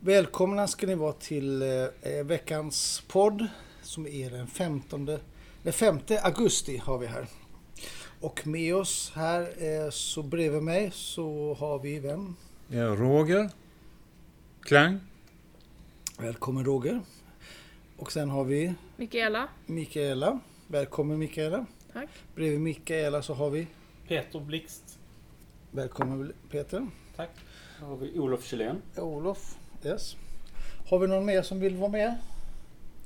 Välkomna ska ni vara till eh, veckans podd som är den 15, den 5 augusti har vi här. Och med oss här eh, så bredvid mig så har vi vem? Ja, Roger Klang. Välkommen Roger. Och sen har vi Mikaela. Mikaela. Välkommen Mikaela. Tack. Bredvid Mikaela så har vi Peter Blixt. Välkommen Peter. Tack. Då har vi Olof Kjellén. Olof. Yes. Har vi någon mer som vill vara med?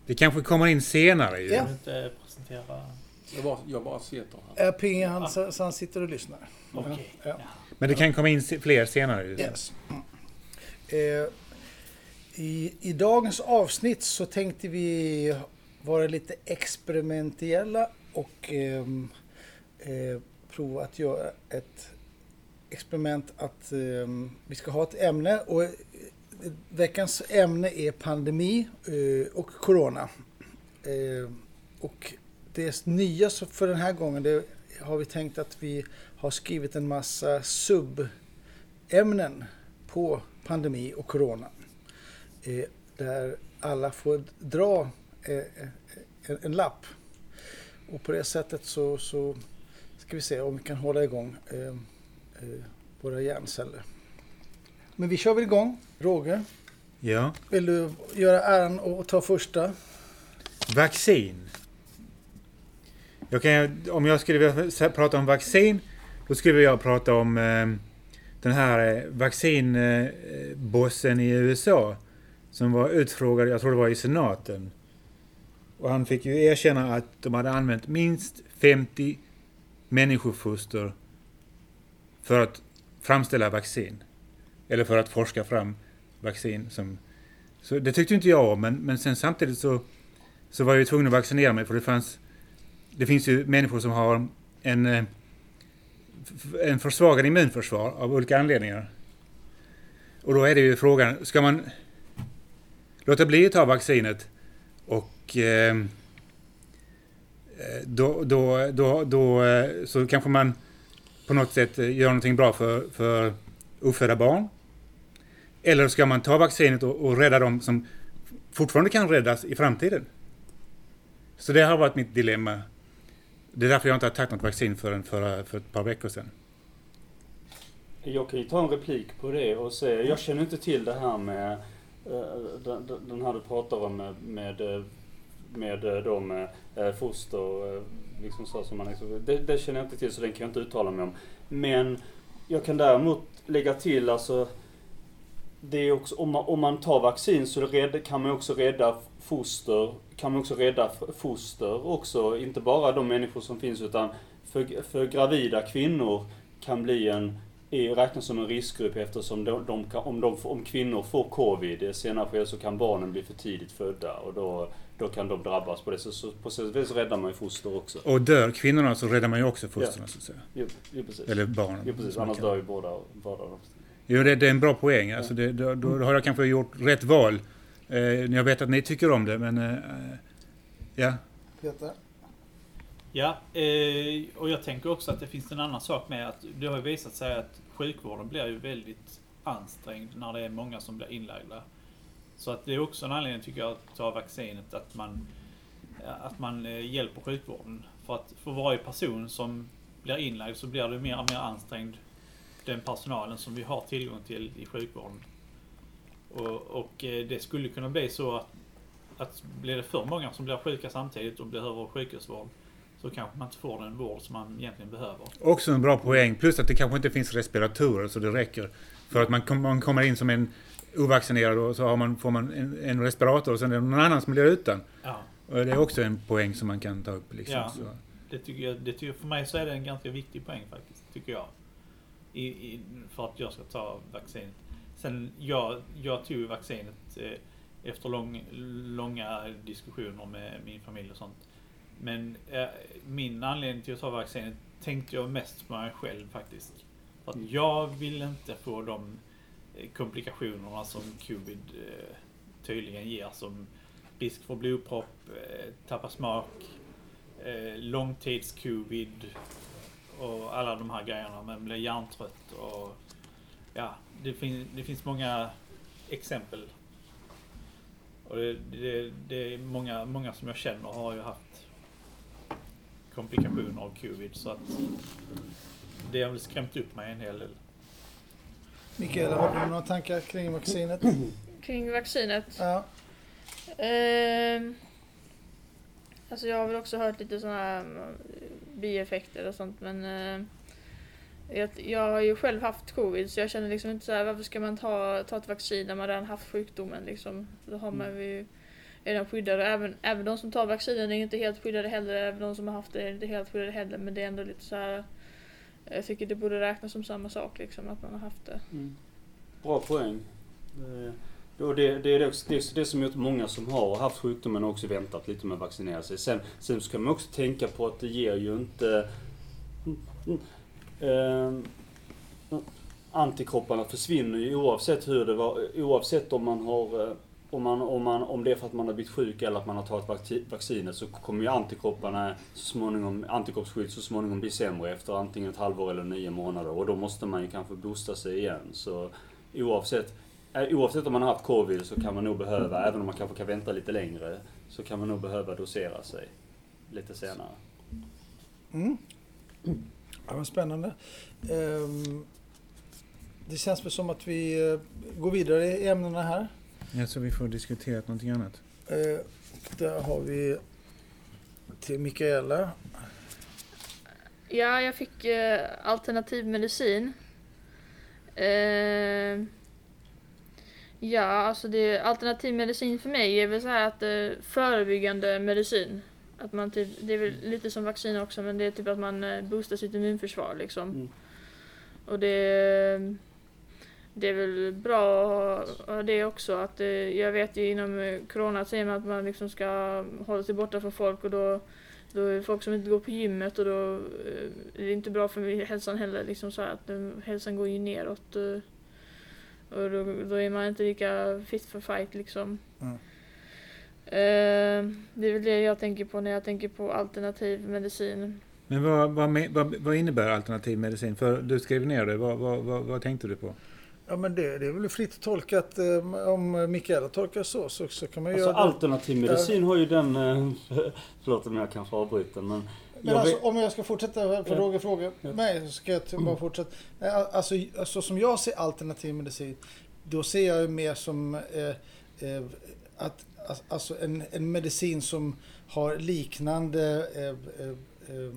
Det kanske kommer in senare ju. Ja. Jag inte presentera... Jag bara, jag bara sitter här. Äh, Pinge han, så, så han sitter och lyssnar. Okej. Ja. Men det kan komma in fler senare ju. Yes. Eh, i, I dagens avsnitt så tänkte vi vara lite experimentella och ehm, eh, prova att göra ett experiment att ehm, vi ska ha ett ämne och eh, veckans ämne är pandemi eh, och corona. Eh, och det nya för den här gången det har vi tänkt att vi har skrivit en massa subämnen på pandemi och corona. Eh, där alla får dra eh, en, en lapp. Och på det sättet så, så ska vi se om vi kan hålla igång eh, eh, våra hjärnceller. Men vi kör väl igång. Roger, Ja. vill du göra äran och ta första? Vaccin. Jag kan, om jag skulle vilja sä- prata om vaccin, då skulle jag prata om eh, den här eh, vaccinbossen i USA som var utfrågad, jag tror det var i senaten. Och han fick ju erkänna att de hade använt minst 50 människofoster för att framställa vaccin. Eller för att forska fram vaccin. Som, så det tyckte inte jag om, men, men sen samtidigt så så var jag ju tvungen att vaccinera mig för det fanns... Det finns ju människor som har en, eh, en försvagad immunförsvar av olika anledningar. Och då är det ju frågan, ska man låta bli att ta vaccinet och eh, eh då, då, då, då eh, så kanske man på något sätt gör någonting bra för, för ofödda barn. Eller ska man ta vaccinet och, och rädda dem som fortfarande kan räddas i framtiden? Så det har varit mitt dilemma. Det är därför jag inte har tagit något vaccin förrän för, för ett par veckor sedan. Jag kan ju ta en replik på det och säga, jag känner inte till det här med eh, den, här du pratar om med, med, med eh, de eh, foster, liksom så som man liksom- det, det känner jag inte till så den kan jag inte uttala mig om. Men jag kan däremot lägga till alltså det är också, om, man, om man tar vaccin så rädd, kan man också rädda foster, kan man också rädda foster också, inte bara de människor som finns utan för, för gravida kvinnor kan bli en, är, räknas som en riskgrupp eftersom de, de kan, om, de, om kvinnor får covid i senare skede så kan barnen bli för tidigt födda och då, då kan de drabbas på det. Så, så på så vis räddar man ju foster också. Och dör kvinnorna så räddar man ju också fostren så att säga. Jo, jo precis. Eller barnen. Jo precis, annars dör ju båda, båda de. Jo, det, det är en bra poäng. Alltså det, då, då har jag kanske gjort rätt val. Eh, jag vet att ni tycker om det, men... Eh, ja. Peter? Ja, eh, och jag tänker också att det finns en annan sak med att det har ju visat sig att sjukvården blir ju väldigt ansträngd när det är många som blir inlagda. Så att det är också en anledning tycker jag att ta vaccinet, att man, att man eh, hjälper sjukvården. För att för varje person som blir inlagd så blir det mer och mer ansträngd den personalen som vi har tillgång till i sjukvården. Och, och eh, det skulle kunna bli så att, att blir det för många som blir sjuka samtidigt och behöver sjukhusvård så kanske man inte får den vård som man egentligen behöver. Också en bra poäng. Plus att det kanske inte finns respiratorer så det räcker. För att man, kom, man kommer in som en ovaccinerad och så har man, får man en, en respirator och sen är det någon annan som blir utan. Ja, Och det är också en poäng som man kan ta upp. Liksom. Ja. Så. det tycker jag, det tycker, för mig så är det en ganska viktig poäng faktiskt, tycker jag. I, i, för att jag ska ta vaccinet. Sen, jag, jag tog vaccinet eh, efter lång, långa diskussioner med min familj och sånt. Men eh, min anledning till att ta vaccinet tänkte jag mest på mig själv faktiskt. För att jag vill inte få de eh, komplikationerna som covid eh, tydligen ger som risk för blodpropp, eh, tappa smak, eh, långtids-covid och alla de här grejerna. Man blir hjärntrött och ja, det, fin- det finns många exempel Och det, det, det är många, många som jag känner har ju haft komplikationer av covid så att det har väl skrämt upp mig en hel del. Mikaela, har du några tankar kring vaccinet? Kring vaccinet? Ja. Ehm, alltså jag har väl också hört lite sådana här eh, bieffekter och sånt men eh, jag, jag har ju själv haft covid så jag känner liksom inte så här varför ska man ta, ta ett vaccin när man redan haft sjukdomen liksom. Då har man ju redan skyddade. Även, även de som tar vaccinen är inte helt skyddade heller. Även de som har haft det är inte helt skyddade heller. Men det är ändå lite så här. Jag tycker det borde räknas som samma sak liksom att man har haft det. Mm. Bra poäng. Det, och det, det, är det, det, är det som gjort många som har haft sjukdomen och också väntat lite med att vaccinera sig. Sen, sen ska man också tänka på att det ger ju inte... Eh, antikropparna försvinner ju oavsett hur det var, oavsett om man har eh, om, man, om, man, om det är för att man har blivit sjuk eller att man har tagit vaccinet så kommer ju antikropparna så småningom, antikroppsskydd så småningom bli sämre efter antingen ett halvår eller nio månader och då måste man ju kanske boosta sig igen. Så oavsett, eh, oavsett om man har haft covid så kan man nog behöva, även om man kanske kan vänta lite längre, så kan man nog behöva dosera sig lite senare. Mm. Ja, vad spännande. Um, det känns väl som att vi eh, går vidare i ämnena här. Jag tror vi får diskutera någonting annat. Uh, där har vi till Mikaela. Ja, jag fick uh, alternativ medicin. Uh, ja, alltså det, alternativ medicin för mig är väl så här att uh, förebyggande medicin. Att man typ, det är väl lite som vaccin också men det är typ att man boostar sitt immunförsvar liksom. Mm. Och det det är väl bra det också att jag vet ju inom corona säger man att man liksom ska hålla sig borta från folk och då då är det folk som inte går på gymmet och då är det inte bra för hälsan heller liksom så att hälsan går ju neråt och då, då är man inte lika fit for fight liksom. Mm. Det är väl det jag tänker på när jag tänker på alternativ medicin. Men vad, vad, vad, vad innebär alternativ medicin? För du skrev ner det, vad, vad, vad tänkte du på? Ja men det, det är väl fritt tolkat. Eh, om Mikaela tolkar så, så, så kan man alltså, göra Alternativ medicin har ju den... Eh, förlåt om jag kanske avbryter men... Men alltså, om jag ska fortsätta, för Roger frågar ja. mig, så ska jag bara mm. fortsätta. Alltså, alltså som jag ser alternativ medicin, då ser jag mer som eh, eh, att, alltså en, en medicin som har liknande eh, eh,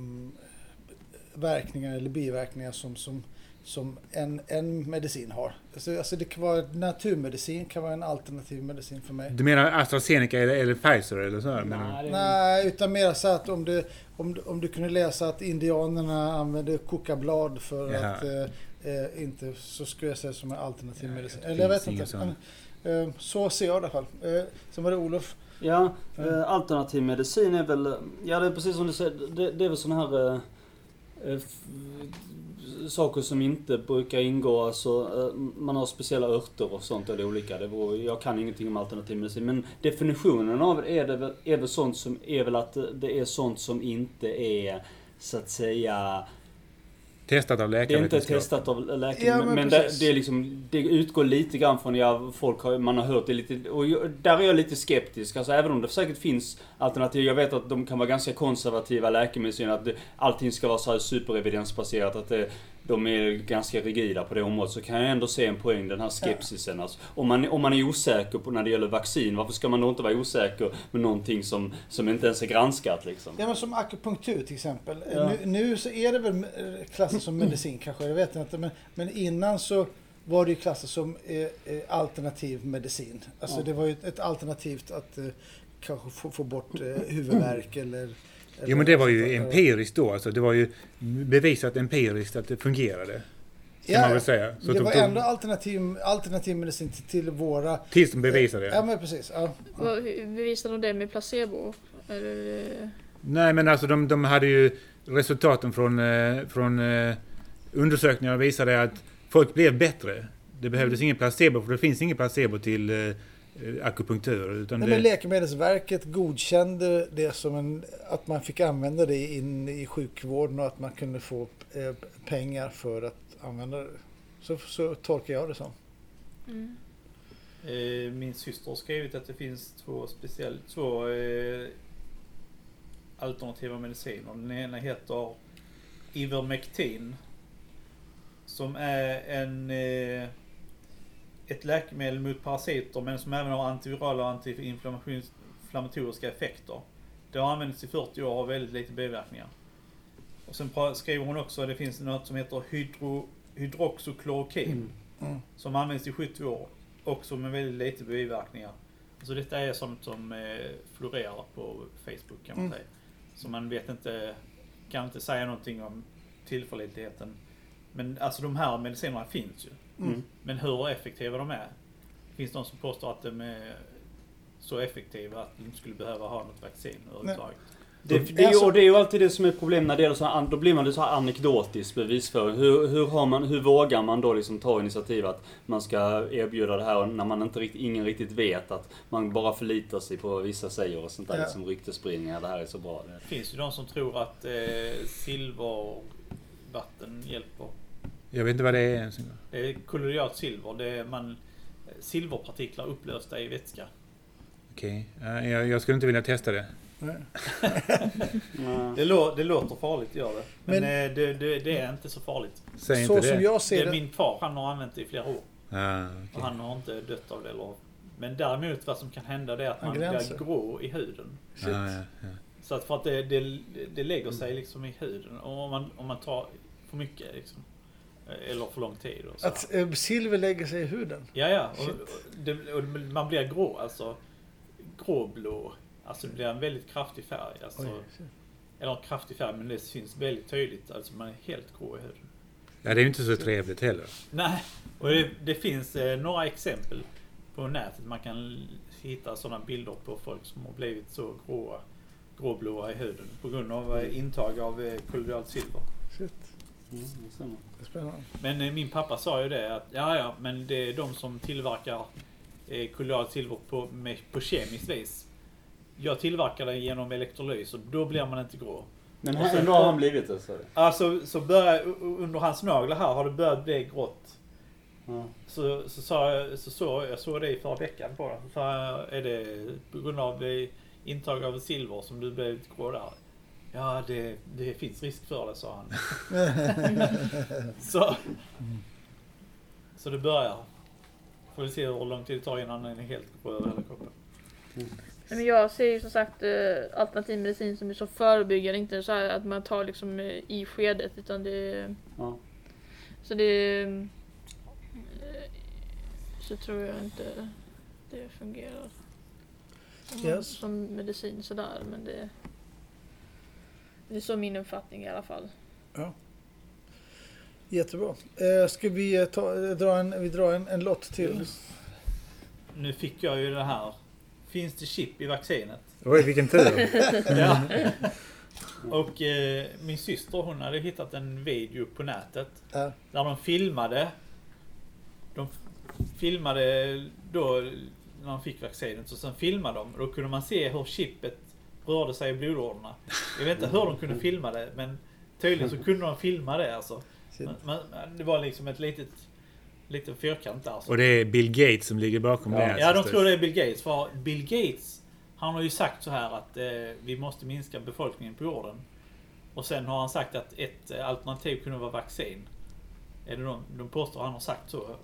verkningar eller biverkningar som, som som en, en medicin har. Alltså, alltså det kan vara naturmedicin, kan vara en alternativ medicin för mig. Du menar AstraZeneca eller, eller Pfizer eller så? Nej, Nej, utan mer så att om du, om, om du kunde läsa att indianerna använde kokablad för Jaha. att eh, eh, inte, så skulle jag säga som en alternativ ja, medicin. Eller jag vet inte. Men, eh, så ser jag det i alla fall. Eh, sen var det Olof. Ja, eh, alternativ medicin är väl, ja det är precis som du säger, det, det är väl sån här eh, eh saker som inte brukar ingå, alltså eh, man har speciella örter och sånt eller olika. Det beror, jag kan ingenting om alternativ medicin. Men definitionen av det är, det väl, är väl sånt som, är väl att det är sånt som inte är så att säga Testat av läkare? Det är inte testat av läkare. Ja, men, men det, det, är liksom, det utgår lite grann från, ja, folk har, man har hört det lite, och jag, där är jag lite skeptisk. Alltså även om det säkert finns alternativ. Jag vet att de kan vara ganska konservativa läkemediciner, att det, allting ska vara så här superevidensbaserat. Att det, de är ganska rigida på det området så kan jag ändå se en poäng, den här skepsisen. Alltså, om, man, om man är osäker på när det gäller vaccin, varför ska man då inte vara osäker med någonting som, som inte ens är granskat liksom? Ja men som akupunktur till exempel. Ja. Nu, nu, så är det väl klassat som medicin kanske, jag vet inte. Men, men innan så var det ju klassat som eh, eh alternativ medicin. Alltså ja. det var ju ett alternativt att eh, kanske få, få bort eh, huvudvärk eller Jo men det var ju empiriskt då. Alltså, det var ju bevisat empiriskt att det fungerade. Ja, man väl säga. Så det var ändå alternativ, alternativ medicin till, till våra... Tills de bevisade det. Ja men precis. Ja. Bevisade de det med placebo? Eller? Nej men alltså de, de hade ju resultaten från, eh, från eh, undersökningar visade att folk blev bättre. Det behövdes ingen placebo för det finns ingen placebo till eh, Eh, akupunktur. Utan Nej, det... men Läkemedelsverket godkände det som en, att man fick använda det in i sjukvården och att man kunde få eh, pengar för att använda det. Så, så tolkar jag det som. Mm. Eh, min syster har skrivit att det finns två speciella, två eh, alternativa mediciner. Den ena heter Ivermectin. Som är en, eh, ett läkemedel mot parasiter men som även har antivirala och antiinflammatoriska effekter. Det har använts i 40 år och har väldigt lite biverkningar. Och sen skriver hon också att det finns något som heter hydro, hydroxychloroquin. Mm. Som används i 70 år. Också med väldigt lite biverkningar. Så detta är sånt som eh, florerar på Facebook kan man Mm. säga. Så man vet inte, kan inte säga någonting om tillförlitligheten. Men alltså de här medicinerna finns ju. Mm. Men hur effektiva de är. Det finns de som påstår att de är så effektiva att inte skulle behöva ha något vaccin överhuvudtaget. Det, det, är ju- och det är ju alltid det som är problem när det gäller så här, då blir man så här anekdotisk bevisföring. Hur, hur, har man, hur vågar man då liksom ta initiativ att man ska erbjuda det här när man inte riktigt, ingen riktigt vet att man bara förlitar sig på vad vissa säger och sånt där Ja. liksom ryktesspridningar. Det här är så bra. Det. Det finns ju de som tror att eh, silvervatten hjälper. Jag vet inte vad det är ens. en gång. Det är kolloidalt silver. Det är man, silverpartiklar upplösta i vätska. Okej. Ja, jag, jag skulle inte vilja testa det. Det, lå, det låter farligt, gör det. Men, Men- eh, det, det, det är inte så farligt. Säg Så inte som det. jag Det ser är det. min far, han har använt det i flera år. Ah, Och okej. han har inte dött av det. Eller, men däremot vad som kan hända det är att Han man blir grå i huden. Ah, ja, ja. Så att för att det, det, det lägger sig liksom i huden. Och om man, om man tar för mycket liksom. Eh, Eller för lång tid. Och så. Att eh, silver lägger sig i huden. Ja, ja. Och, och, det, och man blir grå, alltså. Gråblå. Alltså det blir en väldigt kraftig färg. Alltså, Oj, eller en kraftig färg, men det syns väldigt tydligt. Alltså man är helt grå i huden. ja, det är ju inte så trevligt heller. Nej, och det, det finns eh, några exempel på nätet. Man kan hitta sådana bilder på folk som har blivit så gråa, gråblåa i huden på grund av eh, intag av eh, kolloidalt silver. Shit. Mm, det stämmer. Spännande. Men eh, min pappa sa ju det att ja, ja, men det är de som tillverkar eh, kolloidalt silver på, med, på kemiskt vis. Jag tillverkar det genom elektrolys och då blir man inte grå. Men Och sen- ändå har han blivit det. Så. Alltså, så börjar, under hans naglar här har det börjat bli grått. Ja. Så, så, sa jag, så såg jag såg det i förra veckan på den. Så sa jag, är det på grund av eh, intag av silver som du blev grå där? Ja, det, det finns risk för det, sa han. så, så det börjar. Får vi se hur lång tid det tar innan den är helt grå över hela kroppen. Men jag ser ju som sagt eh, alternativ medicin som är så förebyggande, inte så här att man tar liksom eh, i skedet utan det Ja. Så det eh, så tror jag inte det fungerar. Som, Yes. som medicin sådär men det det är så min uppfattning i alla fall. Jättebra. Eh, ska vi eh, ta, eh, dra, en, vi drar en, en lott till? Nu fick jag ju det här. Finns det chip i vaccinet? Oj, vilken tur. Ja. Och eh, min syster hon hade hittat en video på nätet Ja. där de filmade. De filmade då när de fick vaccinet och sen filmade de. Och då kunde man se hur chippet rörde sig i blodådrorna. Jag vet inte hur de kunde filma det men tydligen så kunde de filma det alltså. Men, men, det var liksom ett litet liten fyrkant där. Så. Och det är Bill Gates som ligger bakom Ja. det. Ja, de alltså. tror det är Bill Gates. För Bill Gates, han har ju sagt så här att eh, vi måste minska befolkningen på jorden. Och sen har han sagt att ett eh, alternativ kunde vara vaccin. Är det de, de påstår han har sagt så.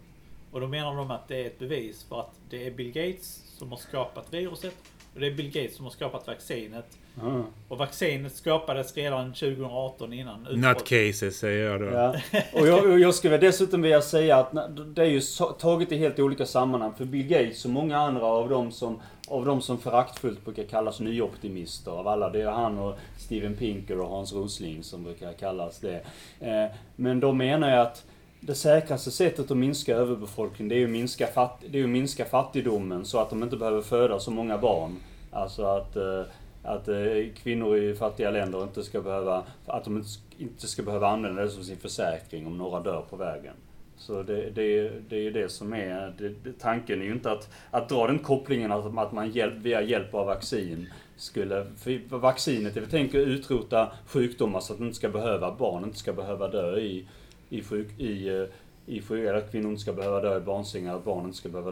Och då menar de att det är ett bevis för att det är Bill Gates som har skapat viruset. Och det är Bill Gates som har skapat vaccinet. Ja. Och vaccinet skapades redan 2018 innan Nutcases säger jag då. Ja. Och jag, och jag skulle dessutom vilja säga att det är ju taget i helt olika sammanhang. För Bill Gates och många andra av dem som, av dem som föraktfullt brukar kallas nyoptimister av alla. Det är han och Steven Pinker och Hans Rosling som brukar kallas det. Eh, Men de menar ju att det säkraste sättet att minska överbefolkning det är ju att minska, fatt, det är att minska fattigdomen så att de inte behöver föda så många barn. Alltså att, eh, att eh, kvinnor i fattiga länder inte ska behöva, att de inte- ska behöva använda det som sin försäkring om några dör på vägen. Så det, det, det är ju det som är, det, det, tanken är ju inte att, att dra den kopplingen att, att man hjälp, via hjälp av vaccin skulle, för vaccinet är tänkt att utrota sjukdomar så att det inte ska behöva, barn inte ska behöva dö i, i, sjuk, i, eh, i sjuka, att kvinnor inte ska behöva dö i barnsängar, att barn inte ska behöva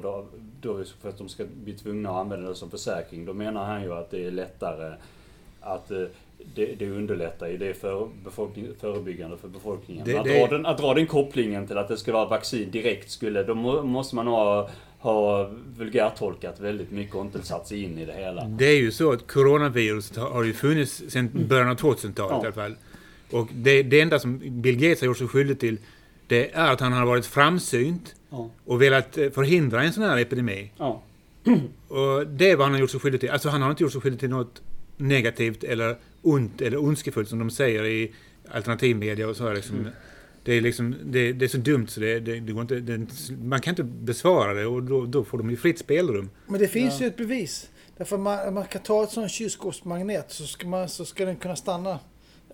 dö, för att de ska bli tvungna att använda det som försäkring. Då menar han ju att det är lättare att eh, det, det underlättar ju. Det är för befolkning, förebyggande för befolkningen. Det- att, det- Dra den, att dra den kopplingen till att det ska vara vaccin direkt skulle, då må, måste man ha, ha vulgärtolkat väldigt mycket och inte satt sig in i det hela. Det är ju så att coronaviruset har, har ju funnits sedan början av 2000-talet Ja. i alla fall. Och det, det enda som Bill Gates har gjort sig skyldig till det är att han har varit framsynt Ja. och velat eh, förhindra en sån här epidemi. Ja. Och det är vad han har gjort sig skyldig till. Alltså han har inte gjort sig skyldig till något negativt eller ont eller ondskefullt som de säger i alternativmedia och så här liksom. Det är liksom, det, det är så dumt så det, det, det går inte, det, man kan inte besvara det och då, då får de ju fritt spelrum. Men det finns Ja. ju ett bevis. Därför man, man kan ta ett sånt kylskåpsmagnet så ska, man, så ska den kunna stanna.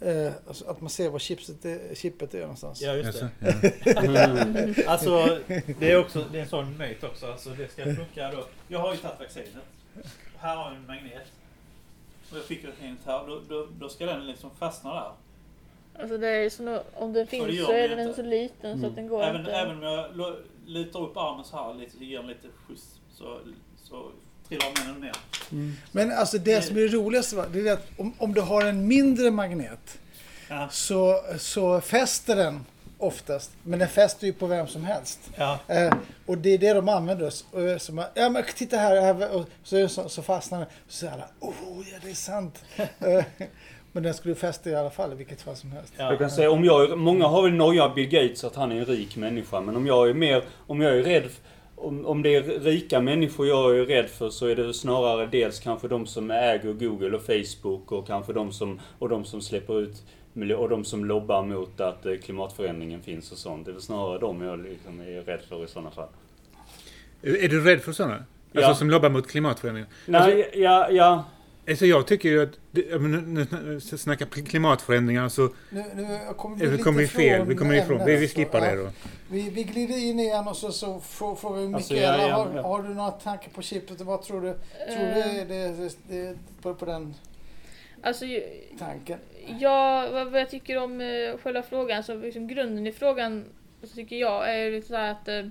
Eh, alltså att man ser var chipset är, chippet är någonstans. Ja, just Alltså, det. ja. Mm. Alltså, det är också det är en sån myt också. Alltså, det ska funka då. Jag har ju tagit vaccinet. Här har jag en magnet. Och jag fick vaccinet här. Då, då, då ska den liksom fastna där. Alltså det är så nå- om den finns gör så är den inte. så liten så Mm. att den går Även, inte. även om jag lutar upp armen så här lite, så ger den lite skjuts. Så, så trillar den ner. Men alltså det som är det roligaste va, det är att om, om du har en mindre magnet Ja. så, så fäster den oftast. Men den fäster ju på vem som helst. Ja. Eh, och det är det de använder. Så, så man, ja men titta här, här och så, så, så fastnar den. Så säger alla, oh ja det är sant. Eh, men den skulle fästa i alla fall i vilket fall som helst. Ja. Jag kan säga, om jag, många har väl noja Bill Gates att han är en rik människa. Men om jag är mer, om jag är rädd, om, om det är rika människor jag är rädd för så är det snarare dels kanske de som äger Google och Facebook och kanske de som, och de som släpper ut och de som lobbar mot att eh, klimatförändringen finns och sånt. Det är väl snarare de jag liksom är rädd för i sådana fall. Är du rädd för sådana? Ja. Alltså som lobbar mot klimatförändringen? Nej, ja, ja. Alltså jag tycker ju att, nu snackar klimatförändringar så Nu, nu kommer vi kommer vi fel. Vi kommer ifrån. Vi, vi skippar det då. Vi, vi glider in igen och så, så får, får vi Alltså, Mikaela, ja, ja, har, har du några tankar på chippet? Vad tror du? Tror du Eh, det, det, det, på, på den Alltså, tanken? Ja, vad, vad jag tycker om eh, själva frågan, så liksom grunden i frågan så tycker jag är lite så här att eh,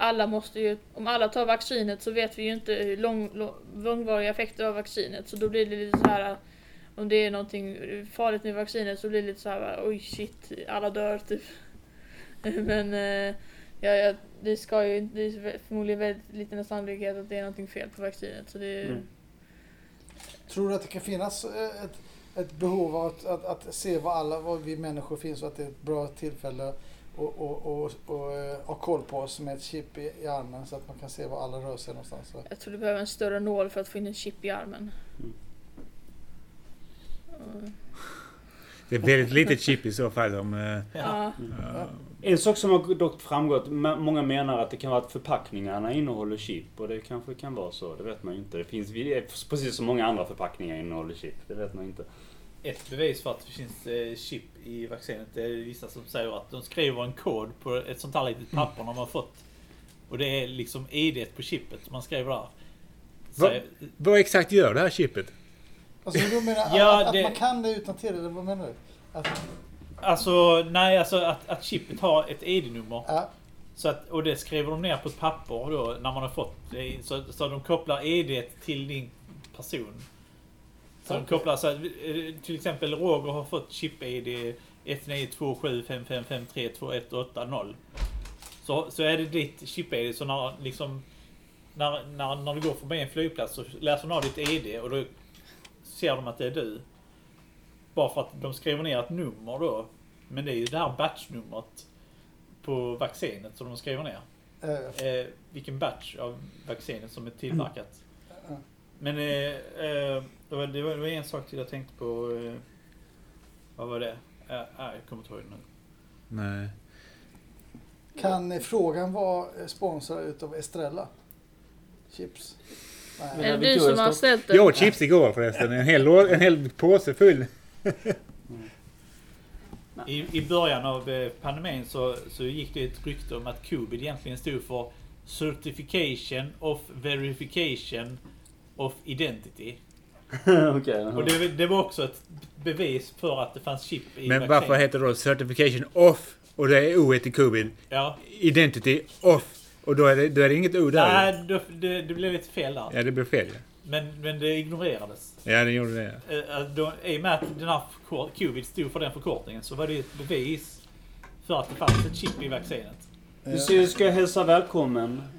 alla måste ju, om alla tar vaccinet så vet vi ju inte hur lång, lång, långvariga effekter av vaccinet. Så då blir det lite så här om det är någonting farligt med vaccinet så blir det lite så här oj shit, alla dör typ. Men eh, ja, ja, det ska ju, det är förmodligen väldigt liten sannolikhet att det är någonting fel på vaccinet. Så det, Mm. Tror du att det kan finnas eh, ett, ett behov av att, att, att se vad alla, vad vi människor finns och att det är ett bra tillfälle att och, och, och, och, eh, ha koll på oss med ett chip i, armen så att man kan se var alla rör sig någonstans? Jag tror du behöver en större nål för att få in en chip i armen. Mm. Mm. Det är väldigt litet chip i så fall. Om, eh, Ja. ja. En sak som har dock framgått, många menar att det kan vara att förpackningarna innehåller chip och det kanske kan vara så, det vet man ju inte. Det finns precis som många andra förpackningar innehåller chip, det vet man inte. Ett bevis för att det finns eh, chip i vaccinet det är vissa som säger att de skriver en kod på ett sånt här litet papper de har fått. Och det är liksom ID på chippet man skriver där. Va? Säger- Vad exakt gör det här chippet? Alltså du menar Ja, att, att det- man kan det utan till eller vad menar du? Att, Alltså, nej alltså att, att chippet har ett ID-nummer. ja, Så att, och det skriver de ner på ett papper då när man har fått det. Så, så de kopplar ID till din person. De kopplar så att, eh, till exempel Roger har fått chip-ID 192755532180. Så, så är det ditt chip-ID. Så när, liksom, när, när, när du går förbi en flygplats så läser de av ditt ID och då ser de att det är du. Bara för att de skriver ner ett nummer då. Men det är ju det här batchnumret på vaccinet som de skriver ner. eh, Eh, vilken batch av vaccinet som är tillverkat. Men eh, eh, det, var, det var det en sak till jag tänkte på. Eh, vad var det? Eh, jag kommer inte ihåg det nu. Nej. kan frågan vara eh, sponsrad utav Estrella? Chips? Är Nej. det vi du som har ställt den? Jag åt chips igår förresten. En hel, lå- en hel påse full. I, I början av eh, pandemin så, så gick det ett rykte om att Covid egentligen stod för Certification of Verification of Identity. Okej. Och det, det var också ett bevis för att det fanns chip i Men varför heter det då Certification of och det är O i covid. Ja. Identity off. Och då är det, då är det inget O där. Nej, det, det, det blev lite fel där. Ja, det blev fel. ja. Men, men det ignorerades. Ja, det gjorde det. Eh, Då, I och med att den här covid stod för den förkortningen så var det ett bevis för att det fanns ett chip i vaccinet. Du ser- ska jag hälsa välkommen eh,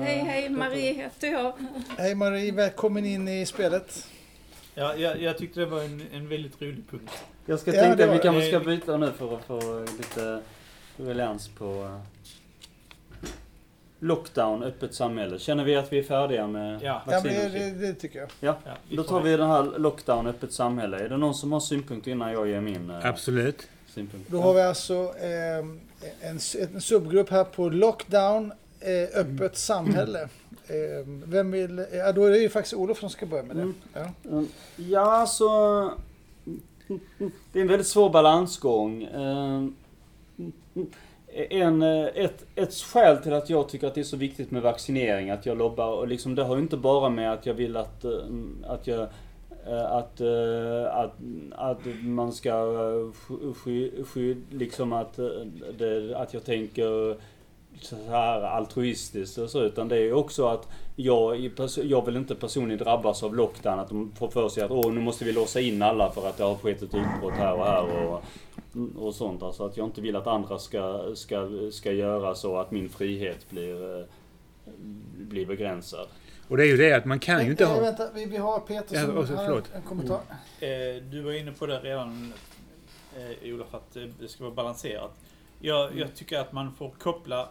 Hej hej, Marie heter jag. Hej Marie, välkommen in i spelet. Ja, jag, jag tyckte det var en, en väldigt rolig punkt. Jag ska Ja, tänka att vi kanske ska eh, byta nu för att få lite relans på eh, lockdown, öppet samhälle. Känner vi att vi är färdiga med Ja. Ja, men vaccinet? det, det, det tycker jag. Ja, Ja, då tar vi den här lockdown, öppet samhälle. Är det någon som har synpunkter innan jag ger min eh, Absolut. Då synpunkt? har vi alltså eh, en, en subgrupp här på Lockdown, eh, öppet samhälle. Eh, vem vill, ja då är det ju faktiskt Olof som ska börja med det. Mm. Ja. Mm, Ja, så... Det är en väldigt svår balansgång. Eh, En, eh, ett, ett skäl till att jag tycker att det är så viktigt med vaccinering, att jag lobbar, och liksom, det har ju inte bara med att jag vill att, eh, att jag eh, att, eh, att, att man ska eh, sky, liksom att, eh, att jag tänker så här altruistiskt och så, utan det är också att jag, jag vill inte personligen drabbas av lockdown, att de får för sig att åh, nu måste vi låsa in alla för att det har skett ett utbrott här och här och, och sånt. Alltså att jag inte vill att andra ska, ska, ska göra så att min frihet blir, eh, blir begränsad. Och det är ju det att man kan ju inte ha... Vänta, vi, vi har Peter Ja, som och så- har en, förlåt. en kommentar. Eh, Du var inne på det redan, eh, Olof, att det ska vara balanserat. Jag, jag tycker att man får koppla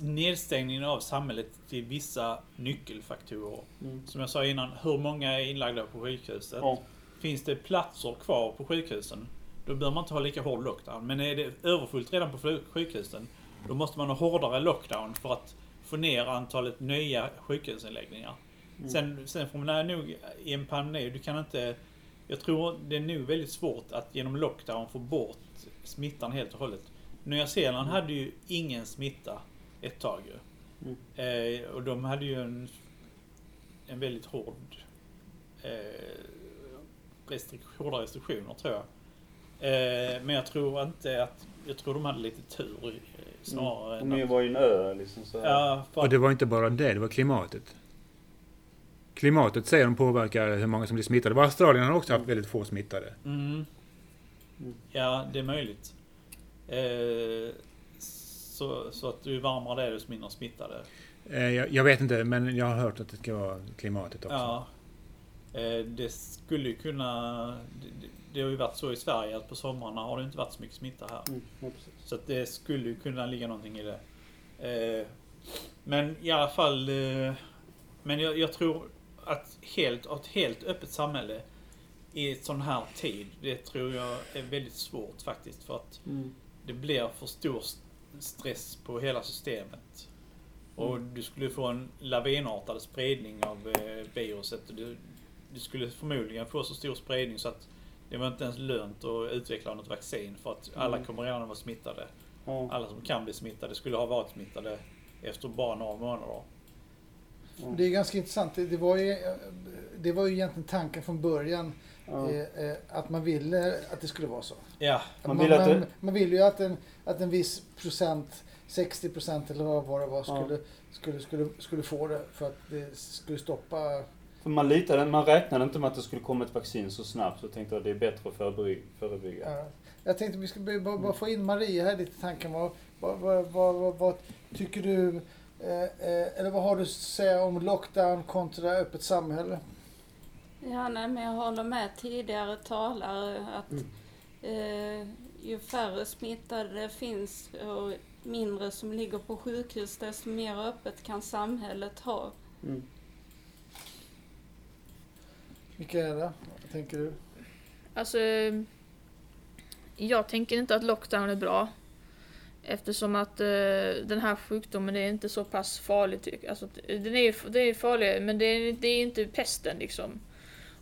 nedstängningen av samhället till vissa nyckelfaktorer. Mm. Som jag sa innan, hur många är inlagda på sjukhuset? Ja. Finns det platser kvar på sjukhusen? Då bör man inte ha lika hård lockdown. Men är det överfullt redan på sjukhusen, då måste man ha hårdare lockdown för att få ner antalet nya sjukhusinläggningar. Mm. Sen, sen får man nog i en pandemi, du kan inte... Jag tror det är nog väldigt svårt att genom lockdown få bort smittan helt och hållet. Nya Zeeland hade ju ingen smitta ett tag ju. Eh, och de hade ju en, en väldigt hård eh, restrik- hårda restriktioner tror jag. Eh, men jag tror inte att... Jag tror de hade lite tur eh, snarare De än att, var ju en ö liksom. Så Ja, för Och det var inte bara det, det var klimatet. Klimatet säger de påverkar hur många som blir smittade. Bara Australien har också haft väldigt få smittade. mm, Mm. ja, det är möjligt. Eh, så, så att du varmare det, desto mindre smittade. Eh, Jag, jag vet inte, men jag har hört att det ska vara klimatet också. Ja. Eh, det skulle ju kunna... Det, det- har ju varit så i Sverige att på somrarna har det inte varit så mycket smitta här. Mm, ja. Så att det skulle ju kunna ligga någonting i det. Eh, men i alla fall... Men jag, jag tror att helt, ett helt öppet samhälle i ett sån här tid, det tror jag är väldigt svårt faktiskt. För att Mm. det blir för stor st- stress på hela systemet. Och du skulle få en lavinartad spridning av eh, viruset. Du, du skulle förmodligen få så stor spridning så att det var inte ens lönt att utveckla något vaccin för att alla Mm. kommer redan att vara smittade. Ja. Alla som kan bli smittade skulle ha varit smittade efter bara några månader. Det är ganska intressant. Det, det, var ju, det var ju egentligen tanken från början Ja. eh, eh, att man ville att det skulle vara så. Ja, Man, Man man, vill att man, man ville ju att en, att en viss procent, 60 procent eller vad det var, Ja. skulle, skulle, skulle, skulle få det för att det skulle stoppa För man litade, man räknade inte med att det skulle komma ett vaccin så snabbt. Så tänkte jag att det är bättre att förebygga. förebygga. Ja. Jag tänkte vi ska be- bara, bara få in Maria här lite i tanken. Vad, vad, vad, vad tycker du, eh, eh, eller vad har du att säga om lockdown kontra öppet samhälle? Ja, nej, men jag håller med tidigare talare att eh, ju färre smittade det finns och mindre som ligger på sjukhus, desto mer öppet kan samhället ha. Mm. Mikaela, vad tänker du? Alltså, jag tänker inte att lockdown är bra. Eftersom att eh, den här sjukdomen är inte så pass farlig. Tycker. Alltså, den är, är farlig, men det är, det är inte pesten liksom.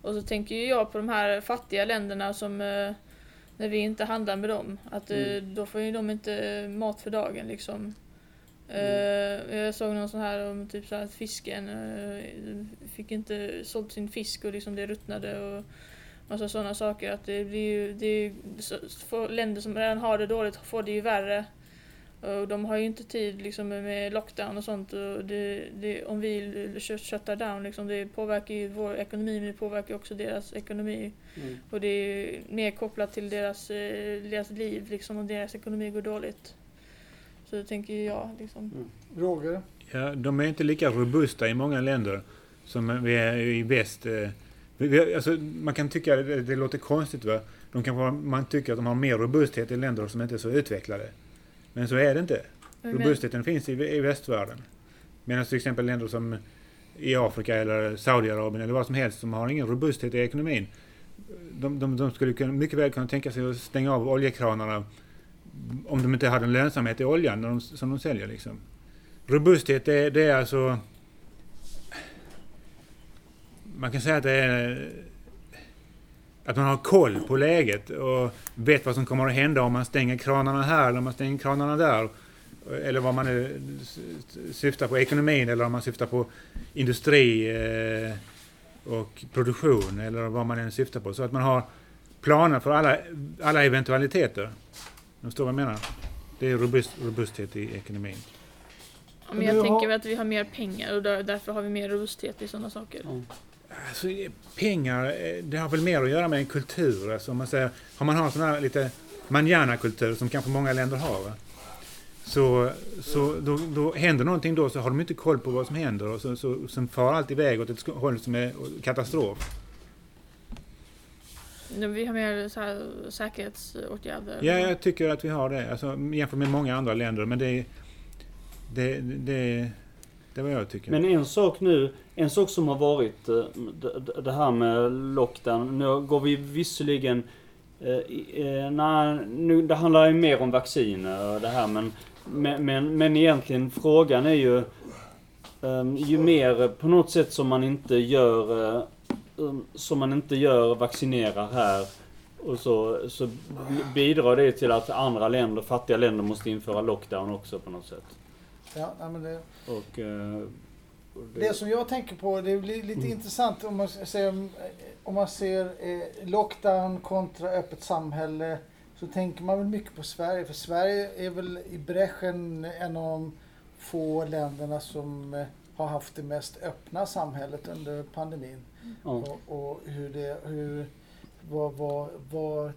Och så tänker ju jag på de här fattiga länderna som eh, när vi inte handlar med dem. Att eh, då får ju de inte mat för dagen liksom. Eh, jag såg någon sån här om typ så att fisken eh, fick inte sålt sin fisk och liksom det ruttnade och Alltså sådana saker. Att det blir ju, det är ju, länder som redan har det dåligt får det ju värre. Och de har ju inte tid liksom, med lockdown och sånt. Och det, det, om vi shuttar down, liksom, det påverkar ju vår ekonomi men det påverkar också deras ekonomi. Mm. Och det är mer kopplat till deras, eh, deras liv liksom, om deras ekonomi går dåligt. Så det tänker jag. Liksom. Mm. Roger? Ja, de är inte lika robusta i många länder som vi är i väst. eh. Alltså, man kan tycka att det, det låter konstigt. Va? De kan, vara- man tycker att de har mer robusthet i länder som inte är så utvecklade. Men så är det inte. Robustheten finns i, i västvärlden. Medan till exempel länder som i Afrika eller Saudiarabien eller vad som helst som har ingen robusthet i ekonomin. De, de, de skulle kunna, mycket väl kunna tänka sig att stänga av oljekranarna om de inte hade en lönsamhet i oljan när de, som de säljer. Liksom. Robusthet det, det är alltså... Man kan säga att det är att man har koll på läget och vet vad som kommer att hända om man stänger kranarna här eller om man stänger kranarna där. Eller vad man nu syftar på, ekonomin eller om man syftar på industri eh, och produktion eller vad man än syftar på. Så att man har planer för alla, alla eventualiteter. Du förstår vad jag menar? Det är robust, robusthet i ekonomin. Men jag tänker har- att vi har mer pengar och där, därför har vi mer robusthet i sådana saker. Ja. Alltså, pengar, eh, det har väl mer att göra med en kultur. Alltså, om man säger, har man har en sån här lite manjana-kultur som kanske många länder har. Så, så då, då händer någonting då så har de inte koll på vad som händer och så, så, så far allt iväg åt ett håll som är katastrof. Vi har mer så här, säkerhetsåtgärder. Ja, jag tycker att vi har det. Alltså, jämfört med många andra länder. Men det, det, det, det är vad jag tycker. Men en sak nu, en sak som har varit eh, det, här med lockdown. Nu går vi visserligen... Eh, eh, nej, nu, det handlar ju mer om vacciner och det här men, men, men, men egentligen frågan är ju... Ehm, ju mer på något sätt som man inte gör... Um, som man inte gör vaccinerar här och så, så bidrar det till att andra länder, fattiga länder måste införa lockdown också på något sätt. Ja, men det, Och, eh, och det som jag tänker på, det blir lite Mm. intressant om man ser, om man ser eh, lockdown kontra öppet samhälle. Så tänker man väl mycket på Sverige. För Sverige är väl i bräschen en av de få länderna som eh, har haft det mest öppna samhället under pandemin. ja. Och, och hur det, hur, vad, vad, vad